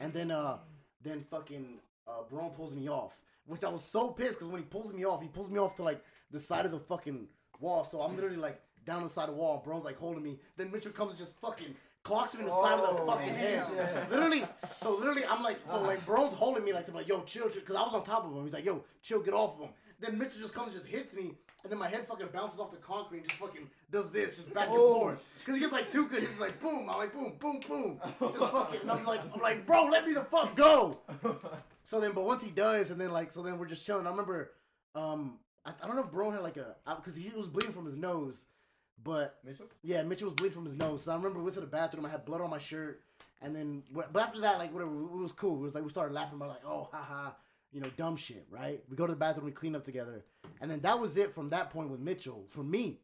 and then uh then fucking uh Barone pulls me off. Which I was so pissed because when he pulls me off, he pulls me off to like the side of the fucking wall. So I'm literally like down the side of the wall. Barone's like holding me. Then Mitchell comes and just fucking clocks me in the side of the Oh, fucking head. Literally, so literally, I'm like, so like, Barone's holding me like, I'm like, yo, chill, chill, because I was on top of him. He's like, yo, chill, get off of him. Then Mitchell just comes, just hits me, and then my head fucking bounces off the concrete and just fucking does this, just back and Oh. forth. Because he gets like two good hits, like boom, I'm like boom, boom, boom, just fucking. And I'm like, I'm like, bro, let me the fuck go. So then, but once he does, and then like, so then we're just chilling. I remember, um, I, I don't know if Bro had like a, because he was bleeding from his nose, but Mitchell? yeah, Mitchell was bleeding from his nose. So I remember we went to the bathroom. I had blood on my shirt, and then but but after that, like whatever, it was cool. It was like we started laughing about like, oh, haha, you know, dumb shit, right? We go to the bathroom, we clean up together, and then that was it from that point with Mitchell for me.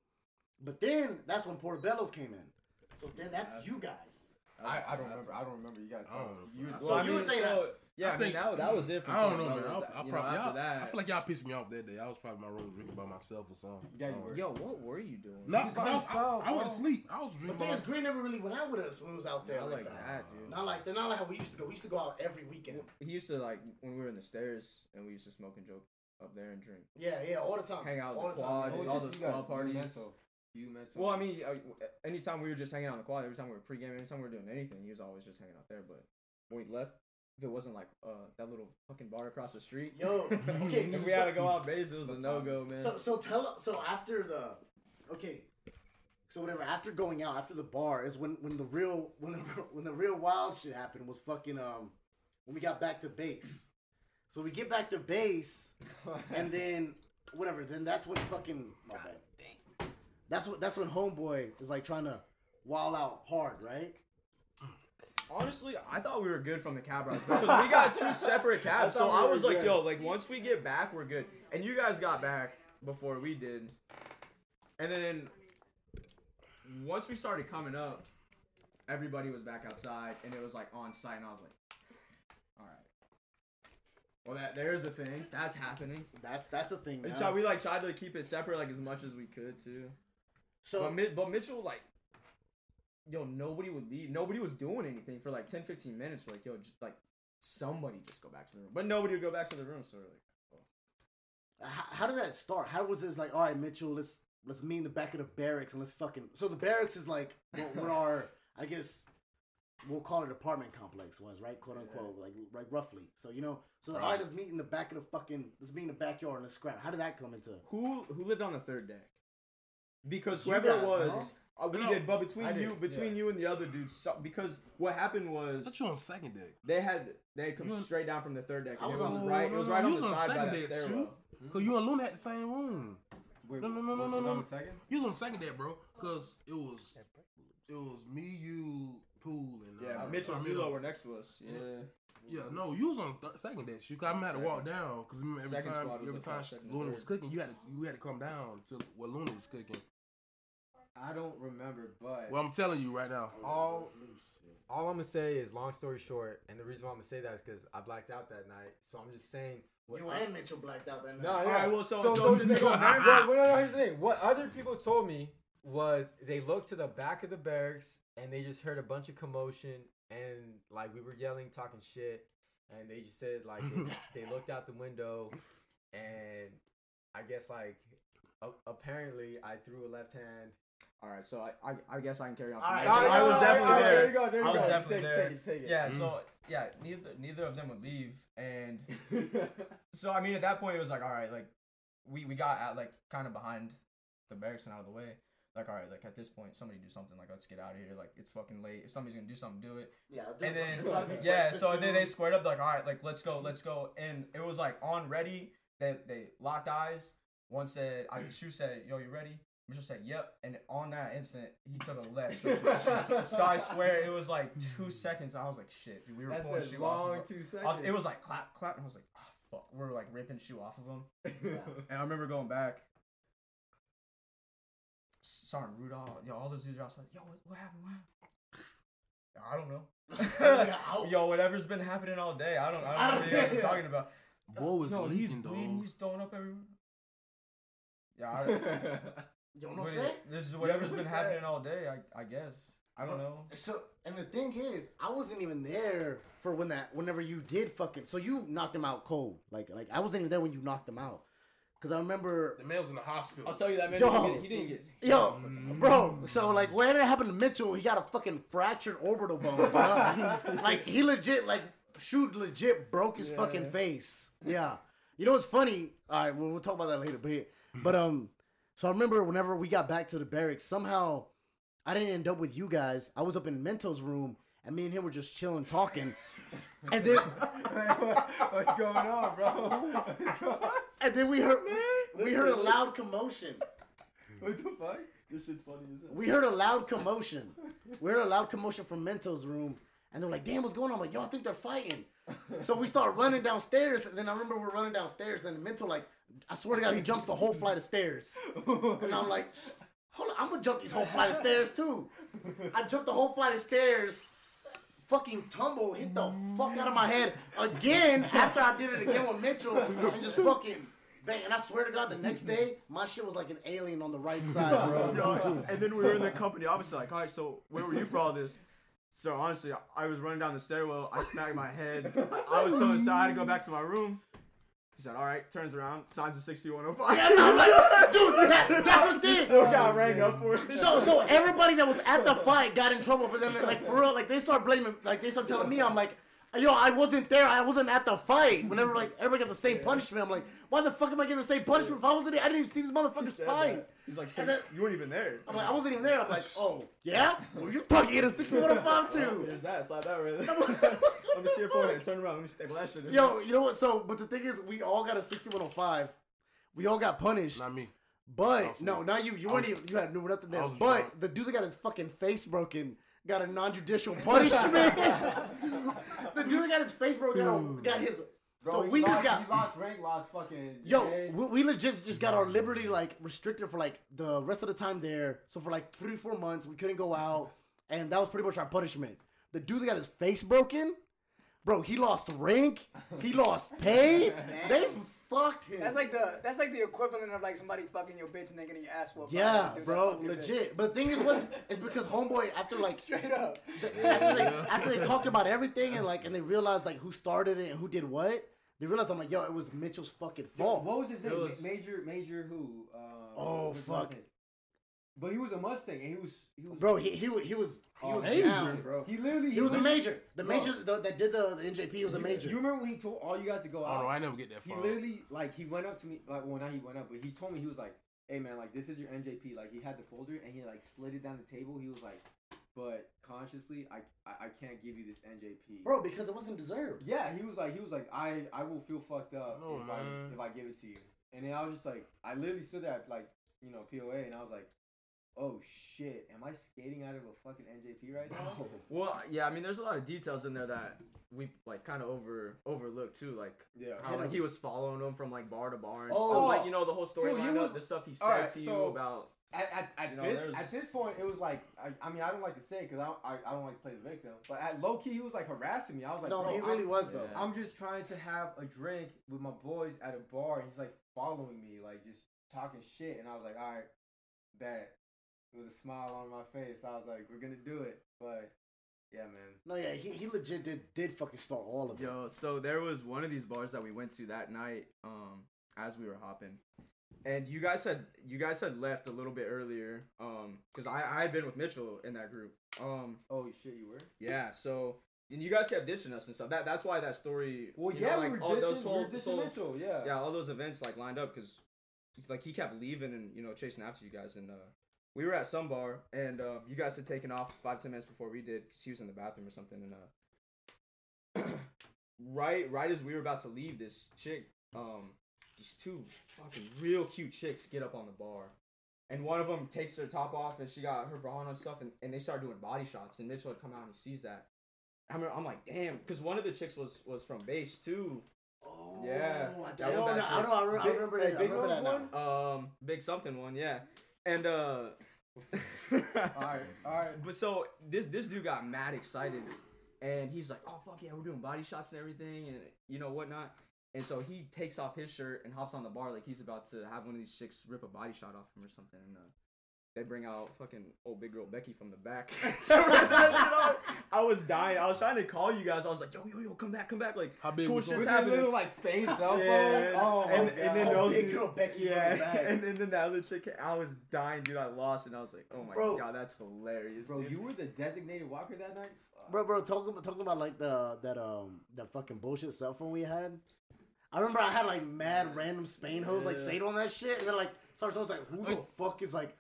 But then that's when Portobello's came in. So then that's you guys. I, I don't remember. I don't remember. You gotta tell me. know. You, I- So Well, I you were saying so, yeah, I, mean, think- that, that was it. From I don't know, Portobello's. man. I, I You know, probably, after that, I feel like y'all pissed me off that day. I was probably in my room drinking by myself or something. Yeah, you Um. Yo, what were you doing? No, was by because I, himself, I, I went to sleep. I was The drinking thing by is, Green never really went out with us when he was out there Not like, like that, dude. Not like they're not like how we used to go. We used to go out every weekend. He used to like when we were in the stairs and we used to smoke and joke up there and drink. Yeah, yeah, all the time. Hang out all with the the quad, time. all man. those squad parties. You mental. Well, I mean, uh, anytime we were just hanging out on the quad, every time we were pre-gaming, anytime we were doing anything, he was always just hanging out there. But when we left, if it wasn't like uh, that little fucking bar across the street, Yo, okay, if so- we had to go out base, it was a no go, man. So so tell so after the okay, so whatever after going out after the bar is when when the real when the when the real wild shit happened was fucking um when we got back to base. So we get back to base and then whatever then that's when fucking my bad. That's what that's when homeboy is like trying to wild out hard, right? Honestly, I thought we were good from the cab rides because we got two separate cabs. so we I was like, good. yo, like once we get back, we're good. And you guys got back before we did. And then once we started coming up, everybody was back outside and it was like on site, and I was like, all right. Well, that there's a thing that's happening. That's that's a thing. And so we like tried to keep it separate like as much as we could too. So But, but Mitchell, like, yo, nobody would leave. Nobody was doing anything for like 10, 15 minutes. We're like, yo, just, like, somebody just go back to the room. But nobody would go back to the room. So we're like, oh. how, how did that start? How was this like? All right, Mitchell, let's let's meet in the back of the barracks and let's fucking. So the barracks is like what, what our I guess we'll call it apartment complex was right, quote unquote, like like roughly. So you know, so all right, Right. let's meet in the back of the fucking let's meet in the backyard and let's scrap. How did that come into? who who lived on the third deck? Because whoever guys, it was? Uh, we No, did. But between I did, you, between yeah. you and the other dude, so, because what happened was But you on second deck. they had they had come You on- straight down from the third deck. I And was it was on- right. No, It was right you on was the on side by second that deck, stairwell. shoot. Cause you and Luna had the same room. Wait, No, no, no, no, no, no. second? You was on second deck, bro. Cause it was it was me, you, Pool, and Yeah, uh, Mitchell and Armando. Zulo were next to us. Yeah. Yeah, no, you was on th- second deck. You, I had to walk down because every Second time, every time Luna was cooking, you had to you had to come down to what Luna was cooking. I don't remember, but Well, I'm telling you right now. Oh, all all I'm gonna say is, long story short, and the reason why I'm gonna say that is because I blacked out that night. So I'm just saying. What You and Mitchell blacked out that night. No, yeah. Alright, well, so- so, so so, since you so- go well, back- well, no, no, here's the thing. What other people told me was they looked to the back of the barracks and they just heard a bunch of commotion and like we were yelling, talking shit, and they just said like they, they looked out the window and I guess like a- apparently I threw a left hand. All right, so I, I, I guess I can carry on. All from right, there. all right, I was definitely all right, there. There you go. There you I was go. definitely take, there. Take it, take it. Yeah, mm. so yeah, neither neither of them would leave, and so I mean at that point it was like all right, like we we got at like kind of behind the barracks and out of the way. Like all right, like at this point somebody do something. Like let's get out of here. Like it's fucking late. If somebody's gonna do something, do it. Yeah, And then there's a lot of people yeah, breakfast so then they squared up like all right, like let's go, let's go, and it was like on ready. They they locked eyes. One said, I Shu said, "Yo, you ready?" Mitchell said, "Yep." And on that instant, he took a left straight to the shoe. So I swear it was like two seconds. I was like, "Shit, dude, we were That's pulling a shoe off." long Of two him. seconds. It was like clap, clap. And I was like, "Oh fuck," we were like ripping shoe off of him. And I remember going back. Sorry, Rudolph. Yo, all those dudes are outside. Yo, what, what happened? What happened? I don't know. Yo, whatever's been happening all day. I don't. I I don't know what you guys are talking about. Boy was no, he's bleeding. dog. He's throwing up everywhere. Yeah, I, You know what what- I'm saying? this is whatever's been what happening all day. I, I guess. I don't know. So, and the thing is, I wasn't even there for when that, whenever you did fucking. So you knocked him out cold, like, like I wasn't even there when you knocked him out, because I remember, The man was in the hospital. I'll tell you that man. Dog. He didn't get. yo, mm. bro. So like, whatever happened to Mitchell, he got a fucking fractured orbital bone, bro. like he legit, like, shoot, legit broke his fucking face. Yeah, You know what's funny? All right, we'll, we'll talk about that later. But here, but um, so I remember whenever we got back to the barracks, somehow I didn't end up with you guys. I was up in Mento's room, and me and him were just chilling, talking, and then What's going on, bro? Going on? and then we heard we heard a loud commotion. What the fuck? This shit's funny as hell. We heard a loud commotion. We heard a loud commotion from Mento's room, and they're like, "Damn, what's going on?" I'm like, "Yo, I think they're fighting." So we start running downstairs, and then I remember we're running downstairs, and Mental like, I swear to God, he jumps the whole flight of stairs, and I'm like, "Hold on, I'm gonna jump these whole flight of stairs too." I jumped the whole flight of stairs, fucking tumble, hit the fuck out of my head again after I did it again with Mitchell, and just fucking. Bang, and I swear to God, the next day, my shit was like an alien on the right side, bro. Yo, and then we were in the company office, like, all right, so where were you for all this? So honestly, I was running down the stairwell. I smacked my head. I was so inside. I had to go back to my room. He said, all right, turns around, signs a 6105. And I'm like, dude, that, that's the thing. Still got rang up for it. So, so everybody that was at the fight got in trouble, but then, like, for real, like, they start blaming, like, they start telling me, I'm like, yo, I wasn't there, I wasn't at the fight. Whenever, like, everybody got the same punishment, I'm like, why the fuck am I getting the same punishment if I wasn't there? I didn't even see this motherfuckers said fight. that. He's like, And then- you weren't even there. I'm like, I wasn't even there. I'm like, oh, yeah? Well, you're fucking getting a 6105 too. There's that. Slap that right there. Let me see your forehead. Turn around. Let me staple that shit. in. Yo, you know what? So, but the thing is, we all got a 6105. We all got punished. Not me. But no, not you. You weren't even. You had knew nothing there. I was But drunk. the dude that got his fucking face broken got a non-judicial punishment. the dude that got his face broken got, got his. Bro, so we lost, just got. he lost rank, lost fucking. Yo, we, we legit just got our liberty like restricted for like the rest of the time there. So for like three, four months, we couldn't go out, and that was pretty much our punishment. The dude that got his face broken, bro, he lost rank, he lost pay. they fucked him. That's like the that's like the equivalent of like somebody fucking your bitch and then getting your ass whooped. by Yeah, another bro, fucked bitch. legit. But the thing is, what? It's because homeboy after like Straight up. the- after they after they talked about everything and like and they realized like who started it and who did what. They realized I'm like, yo, it was Mitchell's fucking fault. What was his name? Was- Major, Major who? Um, Oh, what's his fuck. Name? But he was a Mustang, and he was he was Bro, he he wa- he was he was major. down, bro. He literally He was a major. The Bro. major the, that did the, the NJP was a major. You remember when he told all you guys to go out? Oh no, I never get that far. he literally like he went up to me like well not he went up but he told me he was like hey man like this is your NJP like he had the folder and he like slid it down the table he was like but consciously I I, I can't give you this NJP bro, because it wasn't deserved. yeah he was like he was like I I will feel fucked up Oh, if man. I if I give it to you and then I was just like I literally stood there at, like you know POA and I was like oh shit am I skating out of a fucking NJP right now Well, yeah, I mean, there's a lot of details in there that we like kind of over overlooked too, like yeah how like he was following them from like bar to bar and Oh. stuff. Like you know the whole story Dude, he lined was- up, the stuff he said Alright, to you so- about. At, at, at You know, this there's- at this point, it was like I, I mean I don't like to say because I don't I, I don't like to play the victim, but at low key he was like harassing me. I was like, no, bro, he really I'm, was though. Yeah. I'm just trying to have a drink with my boys at a bar, and he's like following me, like just talking shit, and I was like, all right, bet. With a smile on my face, I was like, we're gonna do it, but yeah, man. No, yeah, he, he legit did did fucking start all of it. Yo, so there was one of these bars that we went to that night, um, as we were hopping, and you guys had you guys had left a little bit earlier, um, because I I had been with Mitchell in that group, um, Oh shit, you were? yeah, so. And you guys kept ditching us and stuff. That that's why that story. Well, you know, yeah, like, we were all ditching, those we were ditching so- Mitchell, yeah. yeah, all those events like lined up because like he kept leaving and you know chasing after you guys and uh we were at some bar and uh, you guys had taken off five ten minutes before we did because he was in the bathroom or something and uh right right as we were about to leave this chick um these two fucking real cute chicks get up on the bar and one of them takes her top off and she got her bra on and stuff and, and they start doing body shots and Mitchell had come out and he sees that. I'm, I'm like damn because one of the chicks was was from base too. Oh, Yeah, I, that back I, know, I, re- I remember that. I remember that one? um big something one yeah and uh Alright, alright. but so this this dude got mad excited and he's like oh fuck yeah we're doing body shots and everything and you know whatnot and so he takes off his shirt and hops on the bar like he's about to have one of these chicks rip a body shot off him or something and uh they bring out fucking old big girl Becky from the back. I was dying. I was trying to call you guys. I was like, yo, yo, yo, come back, come back. Like, How big cool was shit's it? With that happening. little like Spain cell phone. Yeah, Oh my and, god. and then Oh, those big girl Becky from yeah, the back. and, then then that other chick, I was dying, dude. I lost, and I was like, oh my Bro. god, that's hilarious, Bro, dude. you were the designated walker that night? Fuck. Bro, bro, talking talking about like the that um that fucking bullshit cell phone we had. I remember I had like mad random Spain hoes like Yeah. say it on that shit, and then like starts was like, who the Like- fuck is like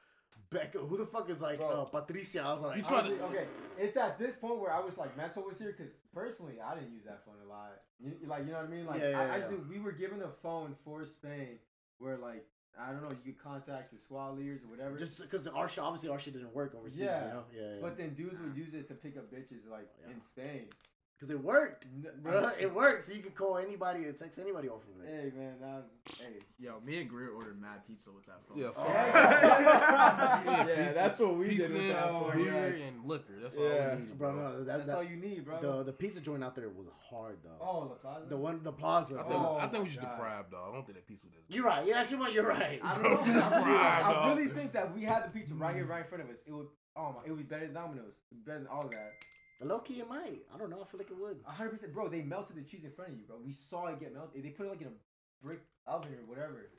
Becca? Who the fuck is like Bro. uh, Patricia? I was like, You try to- Honestly, okay, it's at this point where I was like, Mental was here because personally, I didn't use that phone a lot. You, you- like, you know what I mean? Like, Yeah, yeah, I, I yeah. just think we were given a phone for Spain where, like, I don't know, you could contact the SWAT leaders or whatever. just because our shit obviously our shit didn't work overseas, Yeah. you know? Yeah, yeah. but then dudes would use it to pick up bitches, like, Yeah. in Spain. Because it worked, bro. It works. You can call anybody or text anybody off of it. Hey, man, that was, hey. Yo, me and Greer ordered mad pizza with that phone. Yeah, Oh. fuck. Yeah, that's what we pizza, did with that phone. beer, and liquor. That's all Yeah. we needed, Bro, bro. no, that, That's that, all you need, bro. the the pizza joint out there was hard though. oh, the Plaza? The one, the plaza. I think, Oh I think we my just God. deprived, dog. I don't think that pizza was as You're right. Yeah, actually, well, you're right. I don't know. man. I, really, dog. think that we had the pizza right here, right in front of us. It would, oh my, it would be better than Domino's. It would be better than all of that. Low key, it might. I don't know. I feel like it would. Hundred percent, bro. They melted the cheese in front of you, bro. We saw it get melted. They put it like in a brick oven or whatever.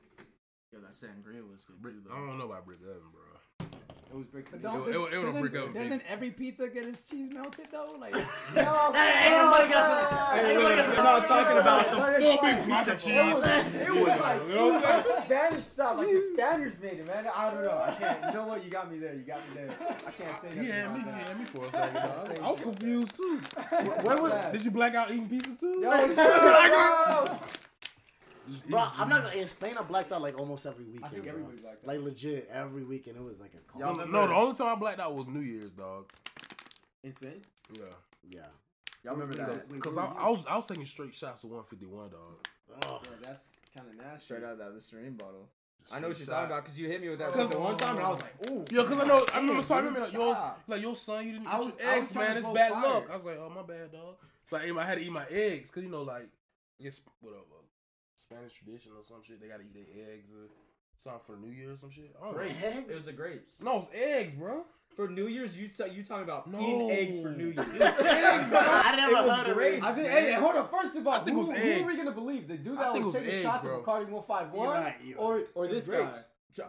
Yo, that sangria was good Brick, too, I don't know about brick oven, bro. It was brick. But don't- It- it- it was a doesn't- brick Doesn't every pizza get its cheese melted though? Like, No, Hey, ain't nobody got some- ain't nobody got some- We're not talking about some But it's full like- big pizza it was- cheese. It was like it was like Spanish stuff, like the Spaniards made it, man. I don't know. I can't. You know what? You got me there. You got me there. I can't say He nothing had me, about he that. had me for a second. I was confused too. Where was? Sad. Did you black out eating pizza too? Yo, yo. Just Bro, I'm not gonna. In Spain, I blacked out like almost every weekend. I think bro. everybody's like that. Like legit every weekend. It was like a Y'all remember- No, the only time I blacked out was New Year's, dog. In Spain? Yeah. Yeah. Y'all remember that? Because I, I was I was taking straight shots of 151, dog. Ugh. Yeah, that's kind of nasty. Straight out of that Listerine bottle. I know what straight you're talking about because you hit me with that Cause- the one time and I was like, ooh. Yeah, because I know I remember Damn, so I remember like your stop. like your son you didn't eat I was- your I was eggs, trying to man. It's blow bad fire. luck. I was like, oh my bad, dog. So I, ate my- I had to eat my eggs because you know like it's whatever Spanish tradition or some shit. They gotta eat their eggs or something for New Year or some shit. I. Grapes. Eggs? It was the grapes. No, it's eggs, bro. For New Year's, you t- you talking about No. eating eggs for New Year's? eggs, bro. I never It was heard of great. it. I think, hey, hold on. First of all, I think it who, was who are we gonna believe? The dude that think was was taking eggs, shots bro. of Bacardi 151, right, or or this grapes. guy?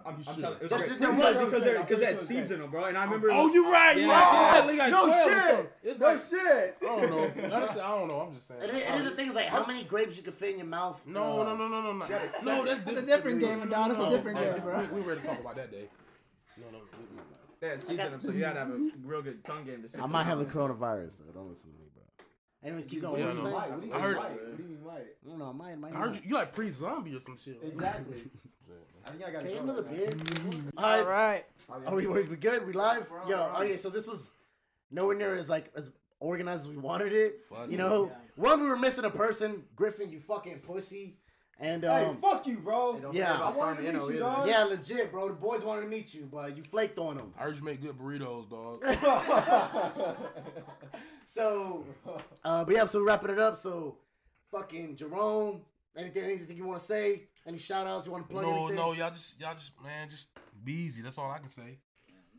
I'm, I'm should. telling, it was great. there Because they- because because they had pretty sure seeds in them, bro. And I remember. Oh, you right, you Yeah. right. They No shit. It's No like shit. I don't know. Honestly, I don't know. I'm just saying. It is, it is the thing is like how many grapes you can fit in your mouth. No, no, um, no, no, no, no. No, that's It's a different game, Adan. It's a different game, bro. We, we ready to talk about that day. No, no, no. They had seeds in them, so you had to have a real good tongue game to sit I might have the coronavirus, so don't listen to me, bro. Anyways, keep going. Yeah, what no. saying? Might. What do you mean heard- might? What do you mean might? I don't know. Mine, mine. I heard you, you like pre-zombie or some shit. Exactly. I think I got Okay, to another go. beer. All all right. right. Are we, we, we good? We live? We're Yo, we're okay, so this was nowhere near as like as organized as we wanted it. Fuck You know, Yeah. one we were missing a person. Griffin, you fucking pussy. And Hey, um, fuck you, bro. Hey, don't Yeah. about I wanted to meet you, dog. yeah, legit, bro. The boys wanted to meet you, but you flaked on them. I heard you make good burritos, dog. So, uh, but yeah, so we're wrapping it up. So, fucking Jerome, anything, anything you want to say? Any shout outs you want to plug? no, anything? no, y'all just, y'all just, man, just be easy. That's all I can say.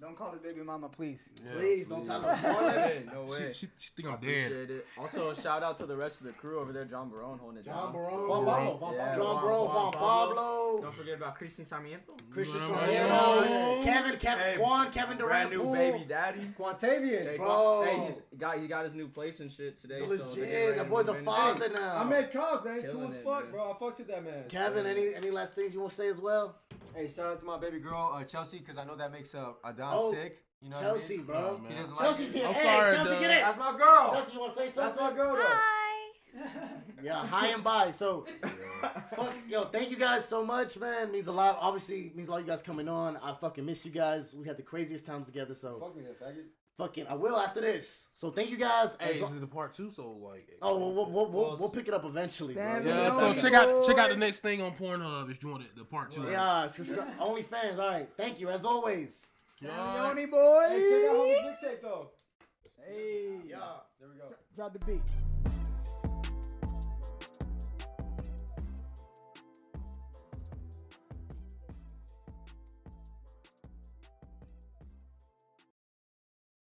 Don't call it baby mama, please. Yeah, Please don't tell us. Hey, no way. She, she, she think I'm dead. It. Also, shout out to the rest of the crew over there. John Barone holding it John down. Barone, Juan Pablo, Juan Yeah, John Barone, Juan Juan Pablo. Pablo, Don't forget about Christian Sarmiento. Christian Juan Soriano, Pablo. Kevin, Kevin, Hey, Juan, Kevin Brand Durant, new Poole. baby daddy. Quantavious. Hey, Bro. hey, he's got he got his new place and shit today. So they're Legit, ready that boy's a move in. father now. I met Cos, man. He's cool as fuck, bro. I fucks with that man. Kevin, any any last things you want to say as well? Hey, shout out to my baby girl, uh, Chelsea, because I know that makes uh, Adan Oh, sick. You know Chelsea, what I mean? bro. Nah, man. He doesn't like Chelsea's it. here. I'm hey, sorry, Chelsea, Doug. get it. That's my girl. Chelsea, you want to say something? That's my girl, though. Hi. yeah, hi and bye. So, fuck, yo, thank you guys so much, man. Means a lot. Obviously, means a lot. of You guys coming on. I fucking miss you guys. We had the craziest times together. So, Fuck me, that faggot. fucking, I will after this. So, thank you guys. Hey, As this is the part two, so like. oh, we'll, we'll, we'll, we'll, Well, we'll pick it up eventually, bro. Yeah, Yeah, so like- check out check out the next thing on Pornhub if you want it, the part two. Yeah, subscribe. OnlyFans. All right. Thank you as always. Yeah. Yoni boy. Hey, check out homie's mixtape, though. Hey. Yeah. There we go. Drop the beat.